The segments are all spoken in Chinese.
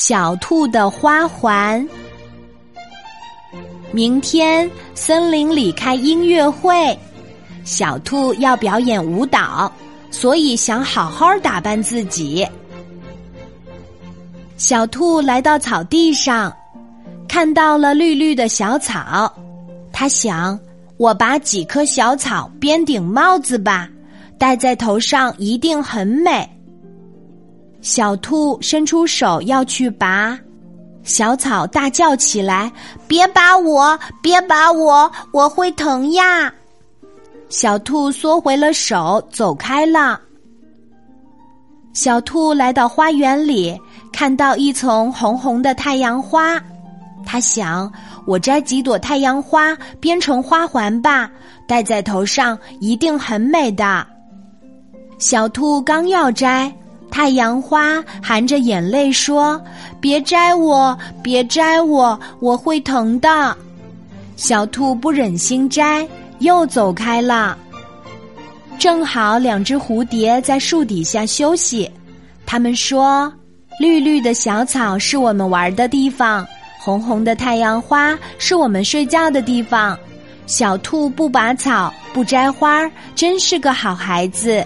小兔的花环。明天森林里开音乐会，小兔要表演舞蹈，所以想好好打扮自己。小兔来到草地上，看到了绿绿的小草，它想：我把几棵小草编顶帽子吧，戴在头上一定很美。小兔伸出手要去拔，小草大叫起来：“别拔我！别拔我！我会疼呀！”小兔缩回了手，走开了。小兔来到花园里，看到一丛红红的太阳花，它想：“我摘几朵太阳花编成花环吧，戴在头上一定很美的。”小兔刚要摘。太阳花含着眼泪说：“别摘我，别摘我，我会疼的。”小兔不忍心摘，又走开了。正好两只蝴蝶在树底下休息，他们说：“绿绿的小草是我们玩的地方，红红的太阳花是我们睡觉的地方。小兔不拔草，不摘花，真是个好孩子。”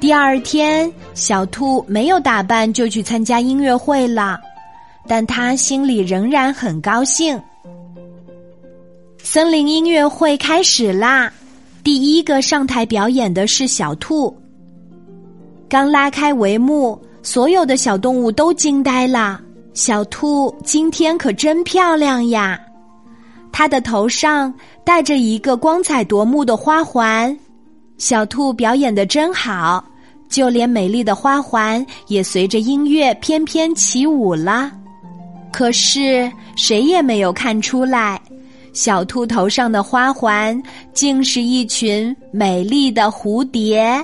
第二天，小兔没有打扮就去参加音乐会了，但他心里仍然很高兴。森林音乐会开始啦！第一个上台表演的是小兔。刚拉开帷幕，所有的小动物都惊呆了。小兔今天可真漂亮呀！它的头上戴着一个光彩夺目的花环。小兔表演的真好。就连美丽的花环也随着音乐翩翩起舞了，可是谁也没有看出来，小兔头上的花环竟是一群美丽的蝴蝶。